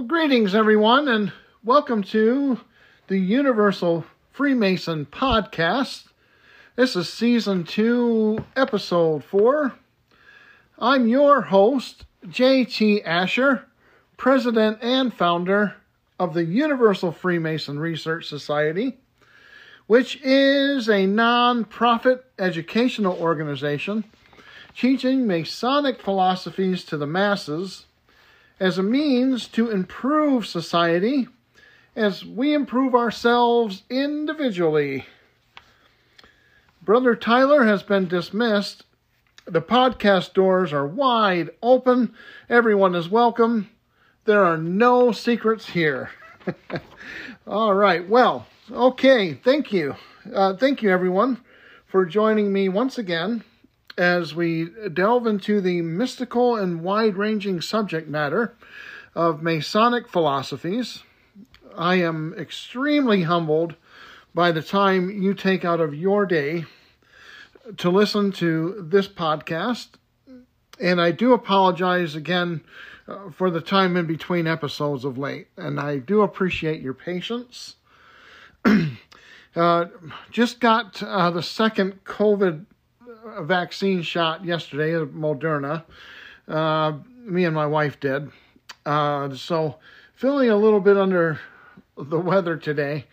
Well, greetings, everyone, and welcome to the Universal Freemason Podcast. This is season two, episode four. I'm your host, J.T. Asher, president and founder of the Universal Freemason Research Society, which is a non profit educational organization teaching Masonic philosophies to the masses as a means to improve society as we improve ourselves individually. Brother Tyler has been dismissed. The podcast doors are wide open. Everyone is welcome. There are no secrets here. All right. Well, okay. Thank you. Uh, thank you, everyone, for joining me once again as we delve into the mystical and wide ranging subject matter of Masonic philosophies. I am extremely humbled by the time you take out of your day to listen to this podcast. And I do apologize again uh, for the time in between episodes of late. And I do appreciate your patience. uh, just got uh, the second COVID a vaccine shot yesterday, Moderna. Uh, me and my wife did. Uh, so feeling a little bit under the weather today.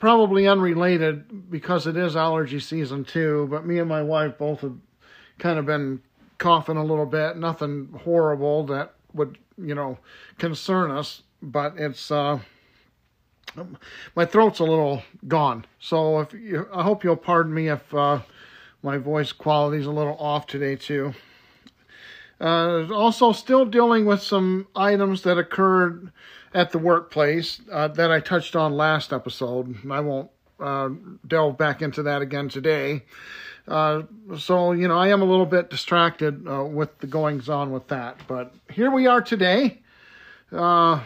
Probably unrelated because it is allergy season too. But me and my wife both have kind of been coughing a little bit. Nothing horrible that would you know concern us. But it's uh, my throat's a little gone. So if you, I hope you'll pardon me if uh, my voice quality is a little off today, too. Uh, also, still dealing with some items that occurred at the workplace uh, that I touched on last episode. I won't uh, delve back into that again today. Uh, so, you know, I am a little bit distracted uh, with the goings on with that. But here we are today uh,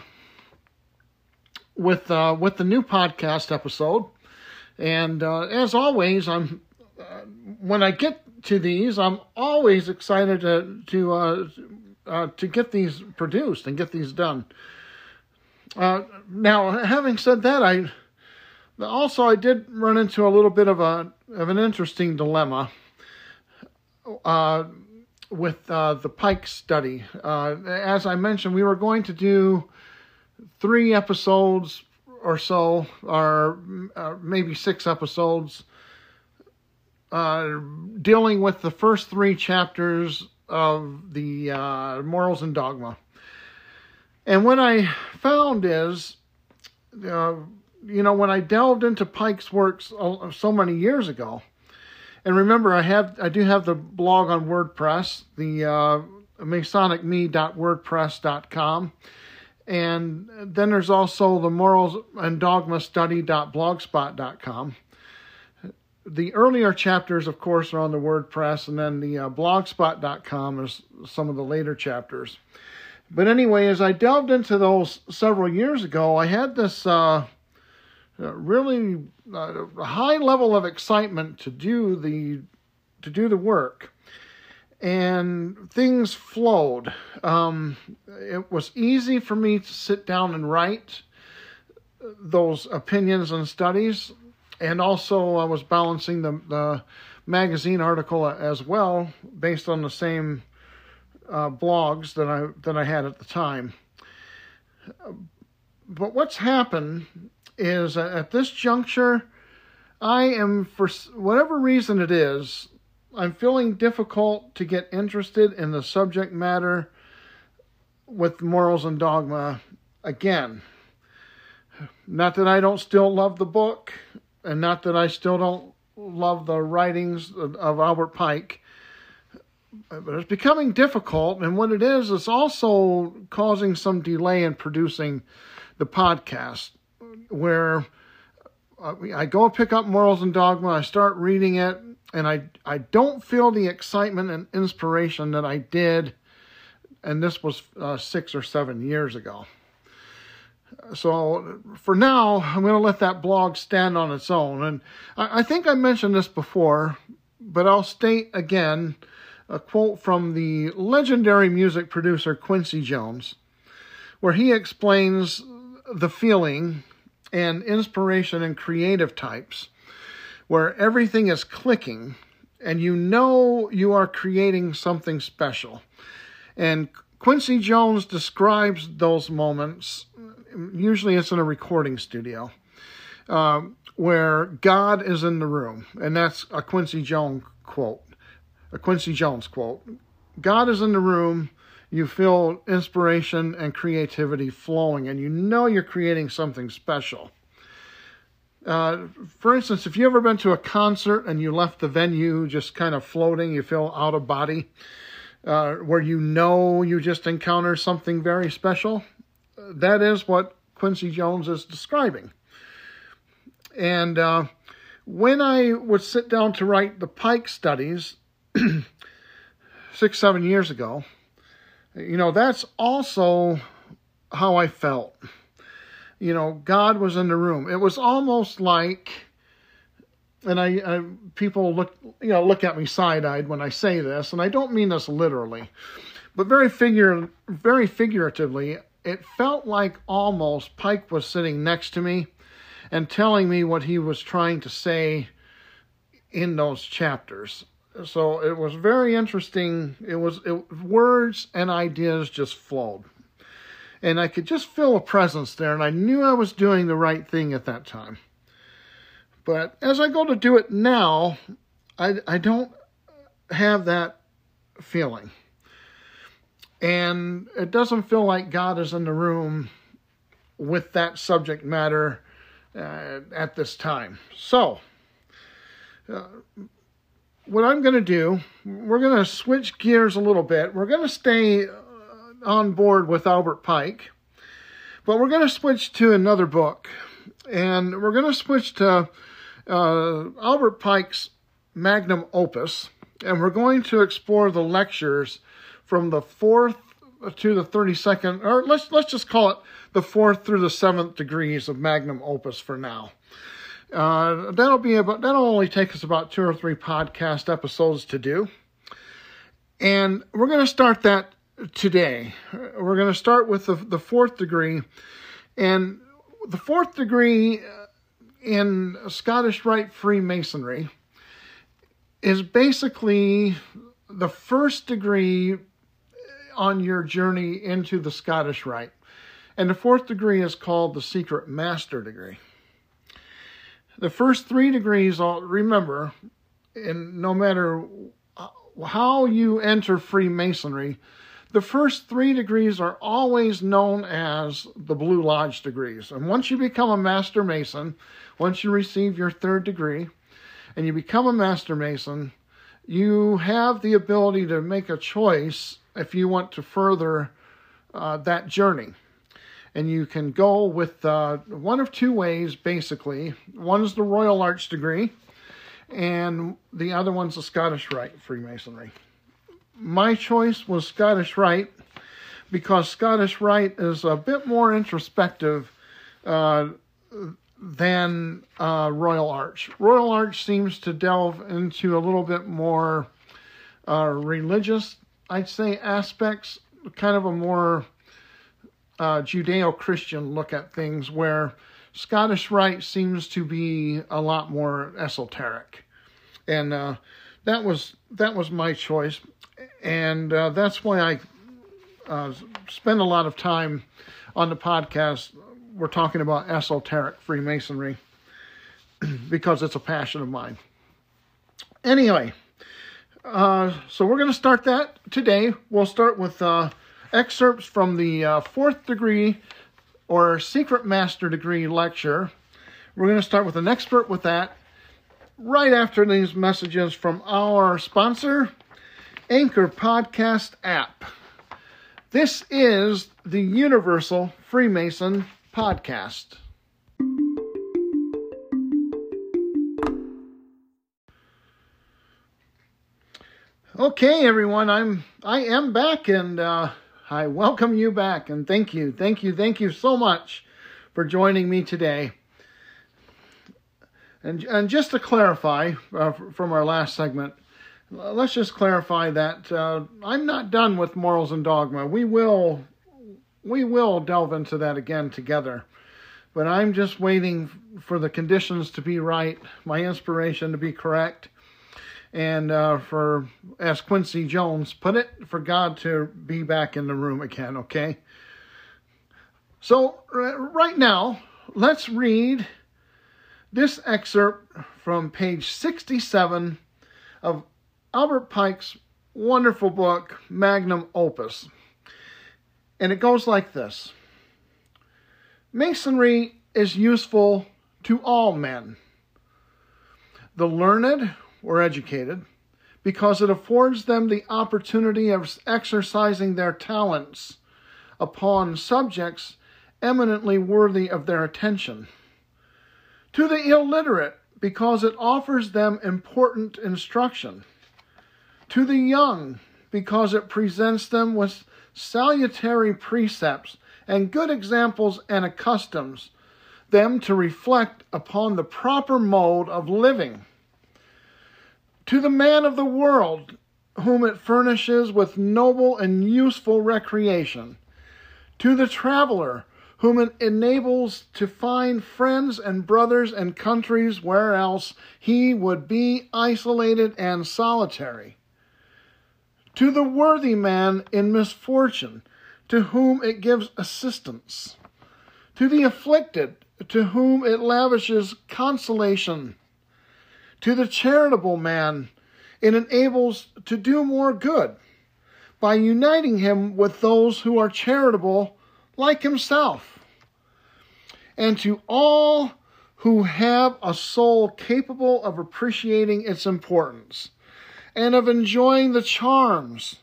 with with the new podcast episode. And as always, I'm when I get to these, I'm always excited to to uh, uh, to get these produced and get these done. Uh, now, having said that, I also I did run into a little bit of a of an interesting dilemma uh, with uh, the Pike study. Uh, as I mentioned, we were going to do three episodes or so, or maybe six episodes uh, dealing with the first three chapters of the uh, Morals and Dogma. And what I found is, uh, you know, when I delved into Pike's works so many years ago, and remember, I have I do have the blog on WordPress, the uh, MasonicMe.wordpress.com, and then there's also the Morals and Dogma Study.blogspot.com the earlier chapters, of course, are on the WordPress, and then the uh, blogspot.com is some of the later chapters. But anyway, as I delved into those several years ago, I had this uh, uh really uh, high level of excitement to do the to do the work, and things flowed. Um, it was easy for me to sit down and write those opinions and studies and also I was balancing the, the magazine article as well, based on the same uh, blogs that I that I had at the time. But what's happened is at this juncture, I am for whatever reason it is, I'm feeling difficult to get interested in the subject matter with morals and dogma again. Not that I don't still love the book and not that I still don't love the writings of, of Albert Pike, but it's becoming difficult. And what it is, it's also causing some delay in producing the podcast, where I go pick up Morals and Dogma, I start reading it, and I I don't feel the excitement and inspiration that I did, and this was uh, six or seven years ago. So for now, I'm going to let that blog stand on its own. And I, I think I mentioned this before, but I'll state again a quote from the legendary music producer Quincy Jones, where he explains the feeling and inspiration and creative types, where everything is clicking and you know you are creating something special. And Quincy Jones describes those moments, usually it's in a recording studio, uh, where God is in the room. And that's a Quincy Jones quote. A Quincy Jones quote. God is in the room. You feel inspiration and creativity flowing, and you know you're creating something special. Uh, for instance, if you've ever been to a concert and you left the venue just kind of floating, you feel out of body, uh, where you know you just encounter something very special. That is what Quincy Jones is describing. And uh, when I would sit down to write the Pike studies six, seven years ago, you know, that's also how I felt. You know, God was in the room. It was almost like and I, I, people look you know look at me side-eyed when I say this, and I don't mean this literally, but very figure very figuratively, it felt like almost Pike was sitting next to me and telling me what he was trying to say in those chapters. So it was very interesting. It was it, words and ideas just flowed. And I could just feel a presence there, and I knew I was doing the right thing at that time. But as I go to do it now, I, I don't have that feeling. And it doesn't feel like God is in the room with that subject matter uh, at this time. So, uh, what I'm going to do, we're going to switch gears a little bit. We're going to stay uh, on board with Albert Pike, but we're going to switch to another book. And we're going to switch to uh, Albert Pike's magnum opus, and we're going to explore the lectures from the fourth to the 32nd, or let's let's just call it the fourth through the seventh degrees of magnum opus for now. Uh, that'll be about that'll only take us about two or three podcast episodes to do, and we're going to start that today. We're going to start with the, the fourth degree, and the fourth degree in Scottish Rite Freemasonry is basically the first degree on your journey into the Scottish Rite. And the fourth degree is called the Secret Master degree. The first three degrees, remember, and no matter how you enter Freemasonry, the first three degrees are always known as the Blue Lodge degrees. And once you become a Master Mason, once you receive your third degree and you become a Master Mason, you have the ability to make a choice if you want to further uh, that journey. And you can go with uh, one of two ways, basically. One is the Royal Arch degree, and the other one's the Scottish Rite Freemasonry. My choice was Scottish Rite because Scottish Rite is a bit more introspective uh, than uh, Royal Arch. Royal Arch seems to delve into a little bit more uh, religious, I'd say, aspects, kind of a more uh, Judeo Christian look at things, where Scottish Rite seems to be a lot more esoteric. And uh, that was that was my choice, and uh, that's why I uh, spend a lot of time on the podcast we're talking about esoteric Freemasonry because it's a passion of mine. Anyway, uh, so we're going to start that today. We'll start with uh, excerpts from the uh, fourth degree or secret master degree lecture. We're going to start with an expert with that right after these messages from our sponsor, Anchor Podcast app. This is the Universal Freemason podcast. Okay, everyone, I'm I am back, and uh, I welcome you back, and thank you, thank you, thank you so much for joining me today. And and just to clarify uh, from our last segment, let's just clarify that uh, I'm not done with morals and dogma. We will we will delve into that again together. But I'm just waiting for the conditions to be right, my inspiration to be correct, and uh, for, as Quincy Jones put it, for God to be back in the room again, okay? So, right now, let's read this excerpt from page 67 of Albert Pike's wonderful book, Magnum Opus. And it goes like this Masonry is useful to all men, the learned or educated, because it affords them the opportunity of exercising their talents upon subjects eminently worthy of their attention. To the illiterate, because it offers them important instruction. To the young, because it presents them with salutary precepts and good examples and accustoms them to reflect upon the proper mode of living. To the man of the world, whom it furnishes with noble and useful recreation. To the traveler, whom it enables to find friends and brothers and countries where else he would be isolated and solitary. To the worthy man in misfortune, to whom it gives assistance. To the afflicted, to whom it lavishes consolation. To the charitable man, it enables to do more good by uniting him with those who are charitable like himself and to all who have a soul capable of appreciating its importance and of enjoying the charms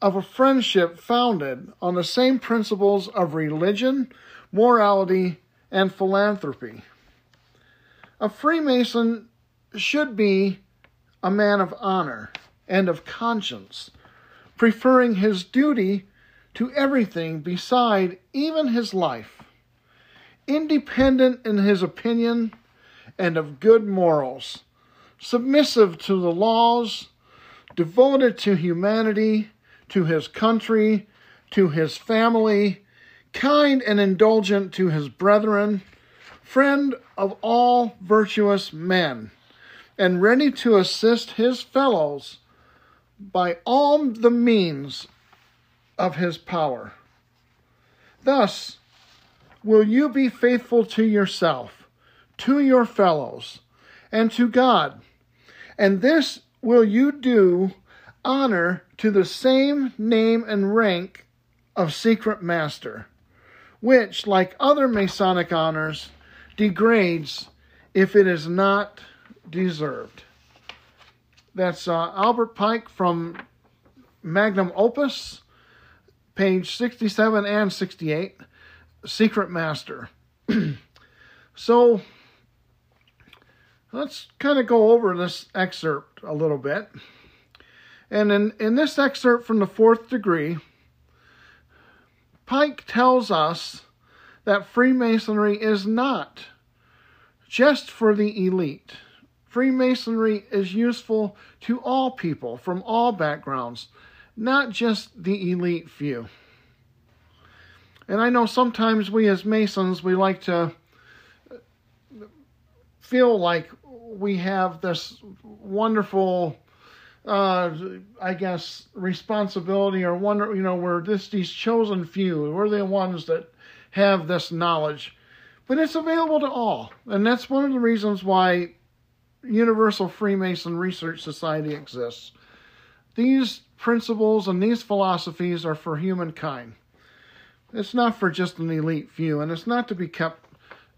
of a friendship founded on the same principles of religion, morality, and philanthropy. A Freemason should be a man of honor and of conscience, preferring his duty to everything beside even his life independent in his opinion and of good morals, submissive to the laws, devoted to humanity, to his country, to his family, kind and indulgent to his brethren, friend of all virtuous men, and ready to assist his fellows by all the means of his power. Thus, will you be faithful to yourself, to your fellows, and to God? And this will you do honor to the same name and rank of secret master, which, like other Masonic honors, degrades if it is not deserved. That's uh, Albert Pike from Magnum Opus, page 67 and 68 secret master. so let's kind of go over this excerpt a little bit. And in, in this excerpt from the fourth degree, Pike tells us that Freemasonry is not just for the elite. Freemasonry is useful to all people from all backgrounds, not just the elite few. And I know sometimes we as Masons, we like to feel like we have this wonderful, uh, I guess, responsibility or wonder, you know, we're this these chosen few. We're the ones that have this knowledge, but it's available to all, and that's one of the reasons why Universal Freemason Research Society exists. These principles and these philosophies are for humankind. It's not for just an elite few, and it's not to be kept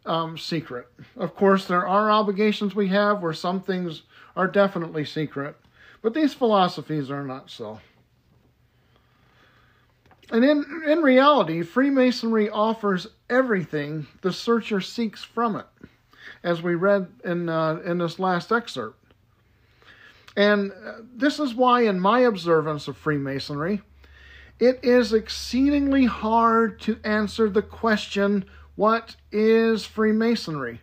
um, secret. Of course, there are obligations we have where some things are definitely secret, but these philosophies are not so. And in, in reality, Freemasonry offers everything the searcher seeks from it, as we read in, uh, in this last excerpt. And uh, this is why, in my observance of Freemasonry, it is exceedingly hard to answer the question what is Freemasonry?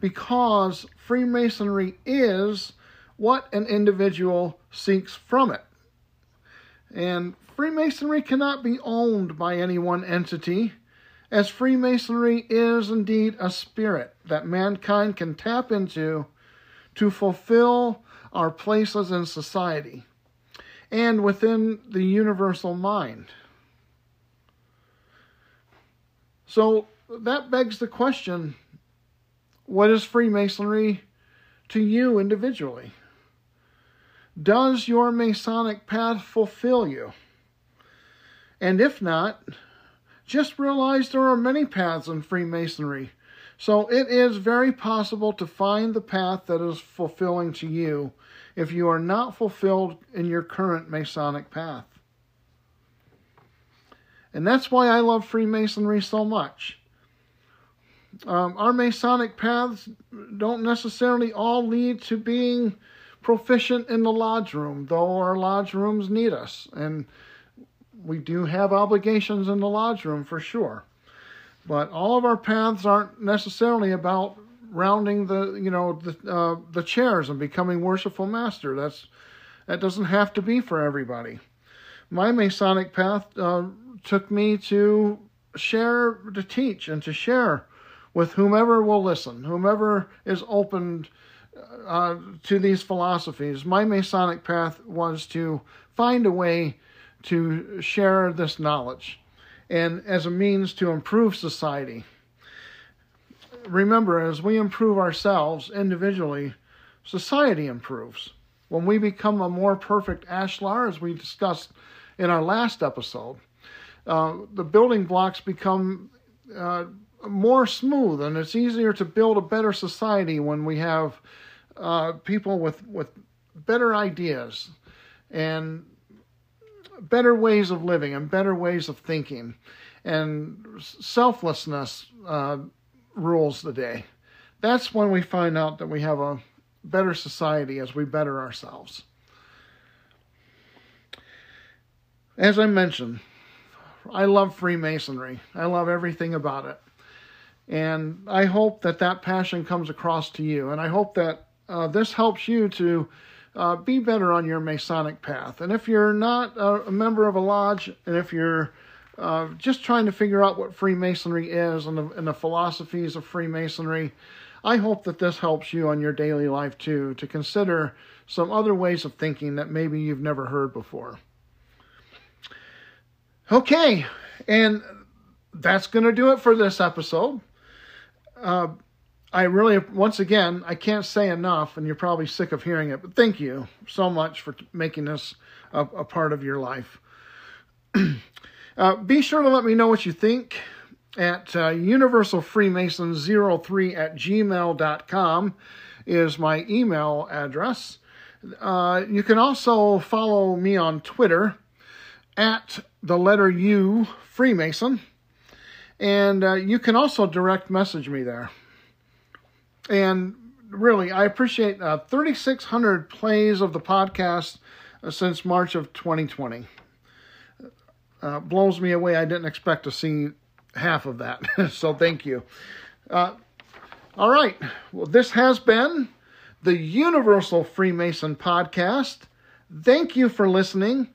Because Freemasonry is what an individual seeks from it. And Freemasonry cannot be owned by any one entity, as Freemasonry is indeed a spirit that mankind can tap into to fulfill our places in society and within the universal mind. So that begs the question what is Freemasonry to you individually? Does your Masonic path fulfill you? And if not, just realize there are many paths in Freemasonry. So it is very possible to find the path that is fulfilling to you if you are not fulfilled in your current Masonic path. And that's why I love Freemasonry so much. Um, our Masonic paths don't necessarily all lead to being proficient in the lodge room, though our lodge rooms need us. And we do have obligations in the lodge room for sure. But all of our paths aren't necessarily about rounding the you know the uh, the chairs and becoming worshipful master. That's that doesn't have to be for everybody. My Masonic path uh, took me to share, to teach, and to share with whomever will listen, whomever is open uh, to these philosophies. My Masonic path was to find a way to share this knowledge and as a means to improve society. Remember, as we improve ourselves individually, society improves. When we become a more perfect ashlar, as we discussed in our last episode, uh, the building blocks become uh, more smooth and it's easier to build a better society when we have uh, people with, with better ideas and better ways of living and better ways of thinking. And selflessness uh, rules the day. That's when we find out that we have a better society as we better ourselves. As I mentioned, I love Freemasonry. I love everything about it. And I hope that that passion comes across to you. And I hope that uh, this helps you to uh, be better on your Masonic path. And if you're not a, member of a lodge, and if you're uh, just trying to figure out what Freemasonry is and the, and the philosophies of Freemasonry, I hope that this helps you on your daily life too, to consider some other ways of thinking that maybe you've never heard before. Okay, and that's going to do it for this episode. Uh, I really, once again, I can't say enough, and you're probably sick of hearing it, but thank you so much for making this a, a part of your life. uh, be sure to let me know what you think at uh, universalfreemason03 at gmail.com is my email address. Uh, you can also follow me on Twitter at the letter U Freemason. And uh, you can also direct message me there. And really, I appreciate uh, 3,600 plays of the podcast uh, since March of 2020. Uh, blows me away. I didn't expect to see half of that. so thank you. Uh, all right. Well, this has been the Universal Freemason Podcast. Thank you for listening.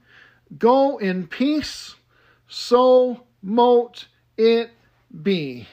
Go in peace. So mote it be.